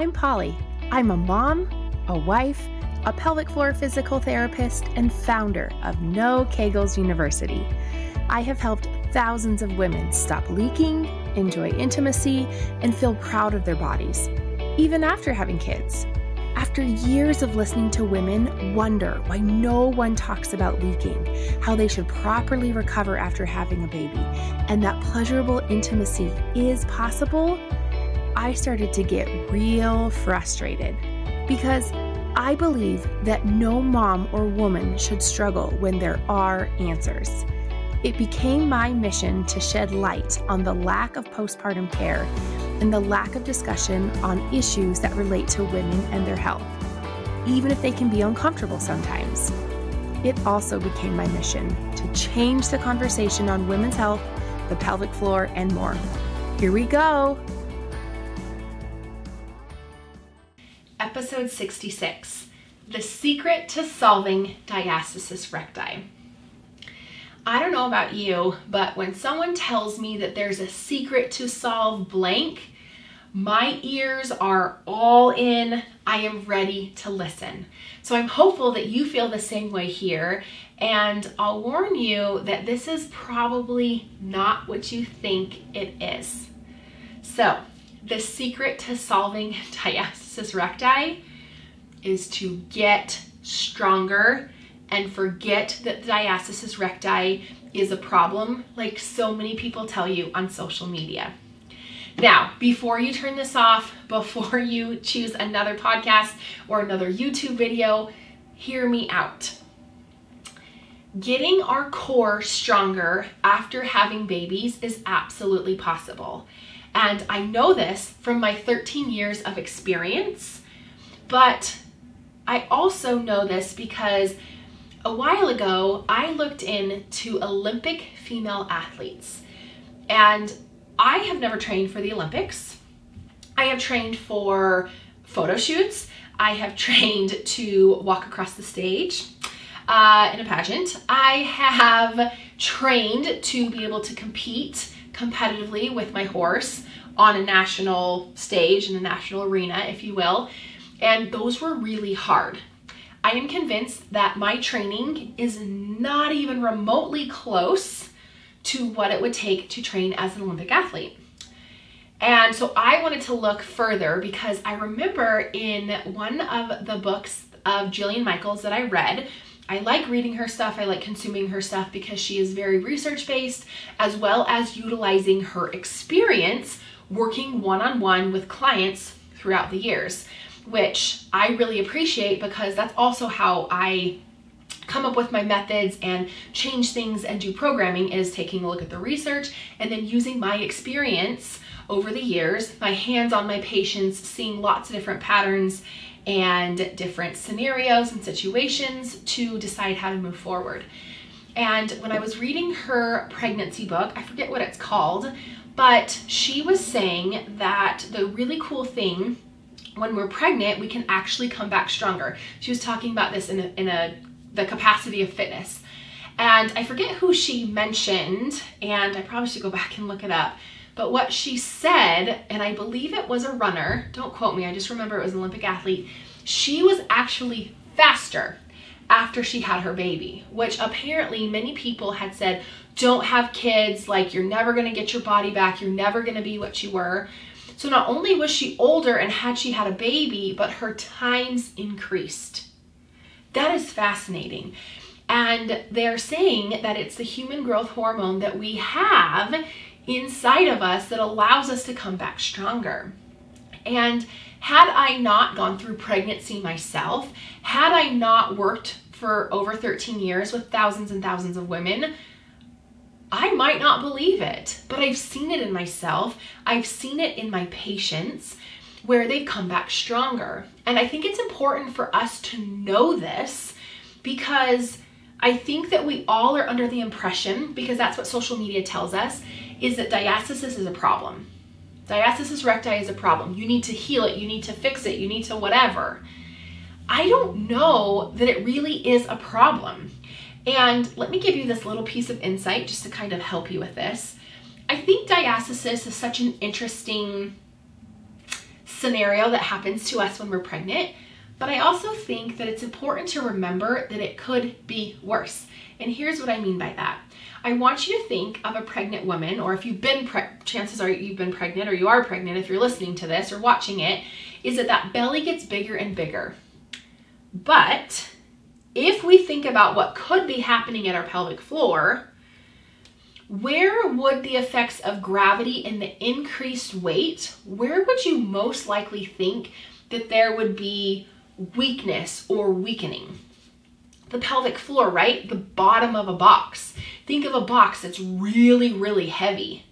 I'm Pauli. I'm a mom, a wife, a pelvic floor physical therapist, and founder of No Kegels University. I have helped thousands of women stop leaking, enjoy intimacy, and feel proud of their bodies, even after having kids. After years of listening to women wonder why no one talks about leaking, how they should properly recover after having a baby, and that pleasurable intimacy is possible, I started to get real frustrated because I believe that no mom or woman should struggle when there are answers. It became my mission to shed light on the lack of postpartum care and the lack of discussion on issues that relate to women and their health, even if they can be uncomfortable sometimes. It also became my mission to change the conversation on women's health, the pelvic floor, and more. Here we go. Episode 66 The Secret to Solving Diastasis Recti. I don't know about you, but when someone tells me that there's a secret to solve blank, my ears are all in. I am ready to listen. So I'm hopeful that you feel the same way here. And I'll warn you that this is probably not what you think it is. So, the secret to solving diastasis recti is to get stronger and forget that diastasis recti is a problem like so many people tell you on social media. Now, before you turn this off, before you choose another podcast or another YouTube video, hear me out. Getting our core stronger after having babies is absolutely possible. And I know this from my 13 years of experience, but I also know this because a while ago I looked into Olympic female athletes. And I have never trained for the Olympics. I have trained for photo shoots. I have trained to walk across the stage uh, in a pageant. I have trained to be able to compete competitively with my horse on a national stage, in a national arena, if you will. And those were really hard. I am convinced that my training is not even remotely close to what it would take to train as an Olympic athlete. And so I wanted to look further because I remember in one of the books of Jillian Michaels that I read, I like reading her stuff, I like consuming her stuff because she is very research based, as well as utilizing her experience working one on one with clients throughout the years, which I really appreciate because that's also how I come up with my methods and change things and do programming is taking a look at the research and then using my experience over the years, my hands on my patients, seeing lots of different patterns and different scenarios and situations to decide how to move forward. And when I was reading her pregnancy book, I forget what it's called, but she was saying that the really cool thing when we're pregnant, we can actually come back stronger. She was talking about this in a, in a the capacity of fitness. And I forget who she mentioned, and I probably should go back and look it up. But what she said, and I believe it was a runner, don't quote me, I just remember it was an Olympic athlete, she was actually faster after she had her baby, which apparently many people had said, don't have kids, like you're never gonna get your body back, you're never gonna be what you were. So not only was she older and had she had a baby, but her times increased. That is fascinating. And they're saying that it's the human growth hormone that we have inside of us that allows us to come back stronger. And had I not gone through pregnancy myself, had I not worked for over 13 years with thousands and thousands of women, I might not believe it, but I've seen it in myself. I've seen it in my patients where they've come back stronger. And I think it's important for us to know this because I think that we all are under the impression, because that's what social media tells us, is that diastasis is a problem. Diastasis recti is a problem. You need to heal it, you need to fix it, you need to whatever. I don't know that it really is a problem. And let me give you this little piece of insight just to kind of help you with this. I think diastasis is such an interesting scenario that happens to us when we're pregnant. But I also think that it's important to remember that it could be worse. And here's what I mean by that. I want you to think of a pregnant woman, or if you've been, chances are you've been pregnant, or you are pregnant if you're listening to this or watching it, is that that belly gets bigger and bigger. But if we think about what could be happening at our pelvic floor, where would the effects of gravity and the increased weight, where would you most likely think that there would be weakness or weakening? The pelvic floor, right? The bottom of a box. Think of a box that's really, really heavy.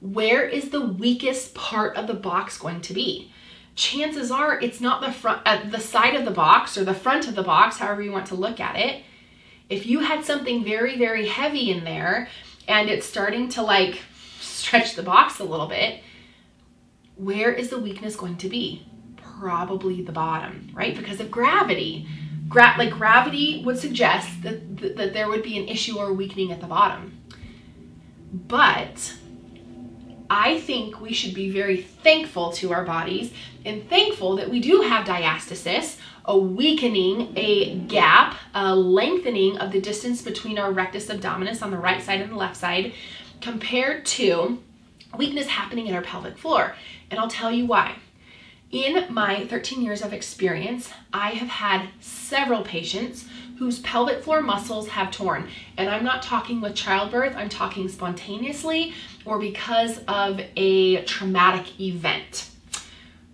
Where is the weakest part of the box going to be? Chances are it's not the front, uh, the side of the box or the front of the box, however you want to look at it. If you had something very, very heavy in there, and it's starting to like stretch the box a little bit, where is the weakness going to be? Probably the bottom, right? Because of gravity. Gra- like gravity would suggest that, that, that there would be an issue or weakening at the bottom. But I think we should be very thankful to our bodies and thankful that we do have diastasis, a weakening, a gap, a lengthening of the distance between our rectus abdominis on the right side and the left side compared to weakness happening in our pelvic floor. And I'll tell you why. In my 13 years of experience, I have had several patients whose pelvic floor muscles have torn. And I'm not talking with childbirth, I'm talking spontaneously or because of a traumatic event.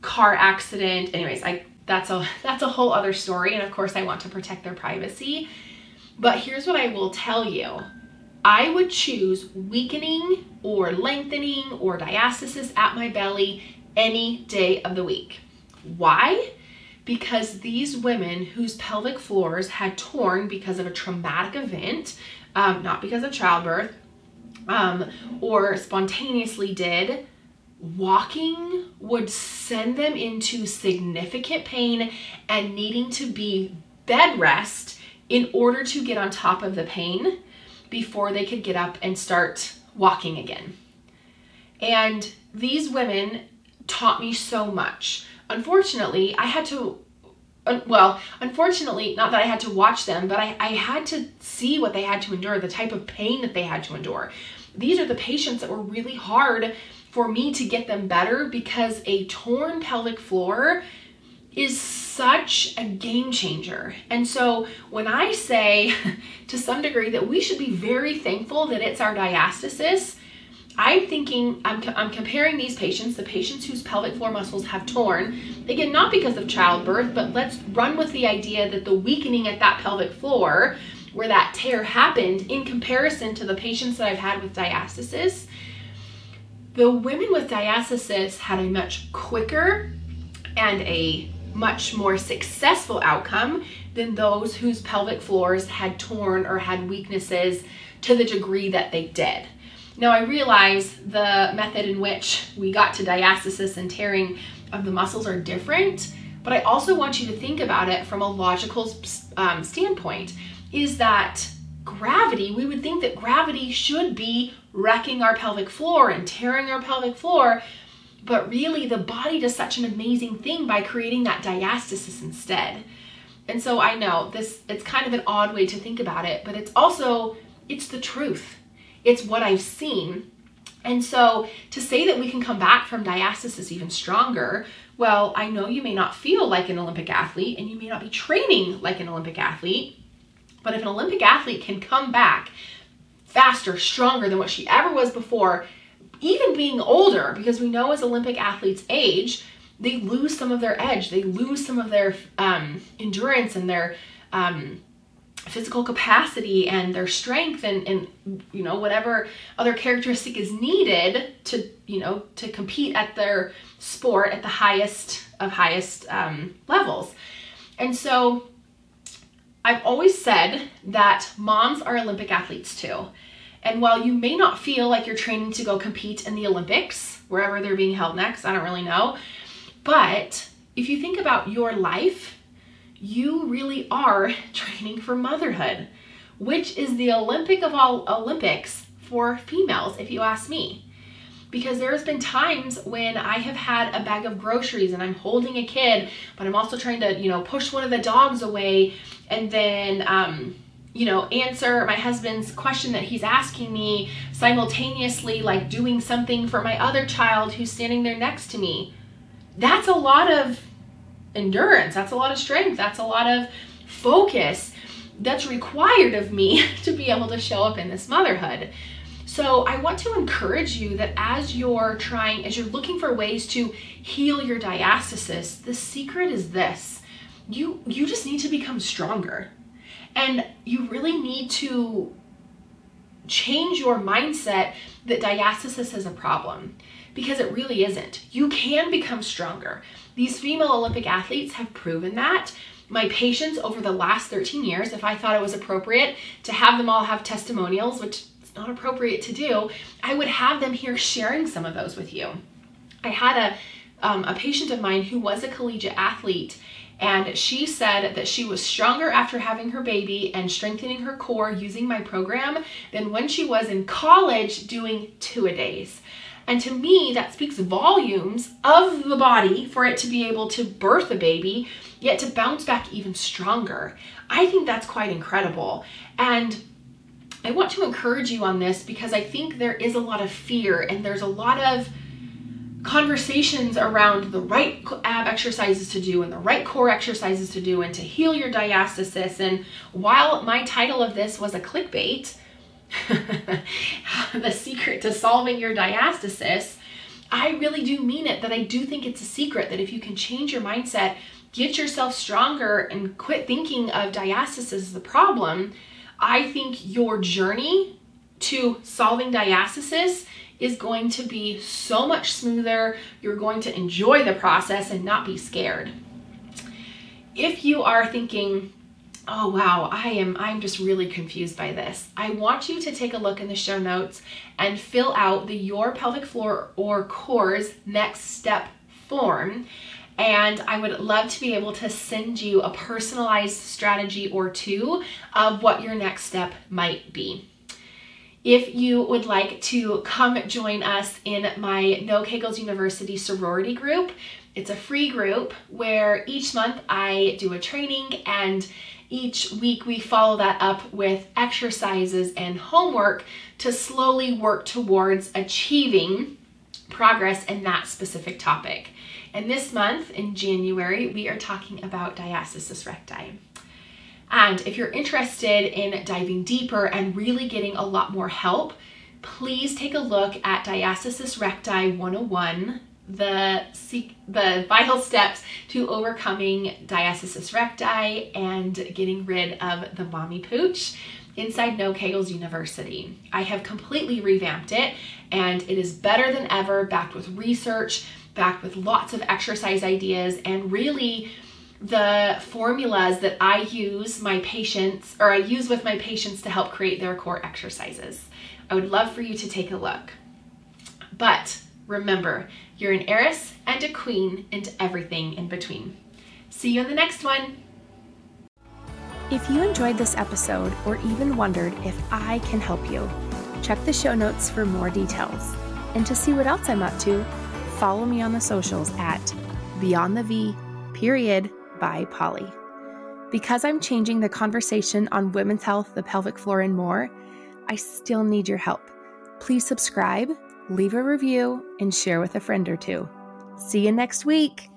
Car accident, anyways, I that's a that's a whole other story and of course I want to protect their privacy. But here's what I will tell you. I would choose weakening or lengthening or diastasis at my belly any day of the week. Why? Because these women whose pelvic floors had torn because of a traumatic event, um, not because of childbirth, um, or spontaneously did, walking would send them into significant pain and needing to be bed rest in order to get on top of the pain before they could get up and start walking again. And these women taught me so much. Unfortunately, I had to, well, unfortunately, not that I had to watch them, but I, I had to see what they had to endure, the type of pain that they had to endure. These are the patients that were really hard for me to get them better because a torn pelvic floor is such a game changer. And so when I say to some degree that we should be very thankful that it's our diastasis, I'm thinking, I'm, I'm comparing these patients, the patients whose pelvic floor muscles have torn, again, not because of childbirth, but let's run with the idea that the weakening at that pelvic floor where that tear happened in comparison to the patients that I've had with diastasis the women with diastasis had a much quicker and a much more successful outcome than those whose pelvic floors had torn or had weaknesses to the degree that they did. Now, I realize the method in which we got to diastasis and tearing of the muscles are different, but I also want you to think about it from a logical um, standpoint is that gravity, we would think that gravity should be wrecking our pelvic floor and tearing our pelvic floor. But really, the body does such an amazing thing by creating that diastasis instead. And so I know this, it's kind of an odd way to think about it, but it's also, it's the truth. It's what I've seen. And so to say that we can come back from diastasis even stronger, well, I know you may not feel like an Olympic athlete and you may not be training like an Olympic athlete, but if an Olympic athlete can come back faster, stronger than what she ever was before, even being older, because we know as Olympic athletes age, they lose some of their edge, they lose some of their um, endurance and their um, physical capacity and their strength and, and you know whatever other characteristic is needed to you know to compete at their sport at the highest of highest um, levels and so I've always said that moms are Olympic athletes too. And while you may not feel like you're training to go compete in the Olympics, wherever they're being held next, I don't really know. But if you think about your life, you really are training for motherhood, which is the Olympic of all Olympics for females, if you ask me. because there's been times when I have had a bag of groceries and I'm holding a kid, but I'm also trying to, you know, push one of the dogs away and then, um, you know, answer my husband's question that he's asking me simultaneously, like doing something for my other child who's standing there next to me. That's a lot of endurance. That's a lot of strength. That's a lot of focus that's required of me to be able to show up in this motherhood. So I want to encourage you that as you're trying, as you're looking for ways to heal your diastasis, the secret is this. You you just need to become stronger. And you really need to change your mindset that diastasis is a problem because it really isn't. You can become stronger. These female Olympic athletes have proven that. My patients over the last 13 years, if I thought it was appropriate to have them all have testimonials, which is not appropriate to do, I would have them here sharing some of those with you. I had a um, a patient of mine who was a collegiate athlete and she said that she was stronger after having her baby and strengthening her core using my program than when she was in college doing two a days. And to me, that speaks volumes of the body for it to be able to birth a baby, yet to bounce back even stronger. I think that's quite incredible. And I want to encourage you on this because I think there is a lot of fear and there's a lot of conversations around the right ab exercises to do and the right core exercises to do and to heal your diastasis. And while my title of this was a clickbait, the secret to solving your diastasis, I really do mean it that I do think it's a secret that if you can change your mindset, get yourself stronger, and quit thinking of diastasis as the problem, I think your journey to solving diastasis is going to be so much smoother. You're going to enjoy the process and not be scared. If you are thinking, oh wow. I am i'm just really confused by this. I want you to take a look in the show notes and fill out the your pelvic floor or core's next step form. And I would love to be able to send you a personalized strategy or two of what your next step might be. If you would like to come join us in my No Kegels University sorority group, it's a free group where each month I do a training and each week we follow that up with exercises and homework to slowly work towards achieving progress in that specific topic. And this month in January, we are talking about diastasis recti. And if you're interested in diving deeper and really getting a lot more help, please take a look at Diastasis Recti 101 the the vital steps to overcoming diastasis recti and getting rid of the mommy pooch inside No Kegels University. I have completely revamped it and it is better than ever, backed with research, backed with lots of exercise ideas, and really the formulas that I use my patients or I use with my patients to help create their core exercises. I would love for you to take a look. But remember, you're an heiress and a queen and everything in between. See you in the next one. If you enjoyed this episode or even wondered if I can help you, check the show notes for more details. And to see what else I'm up to, follow me on the socials at Beyond the V, period, by Pauli. Because I'm changing the conversation on women's health, the pelvic floor, and more, I still need your help. Please subscribe leave a review, and share with a friend or two. See you next week.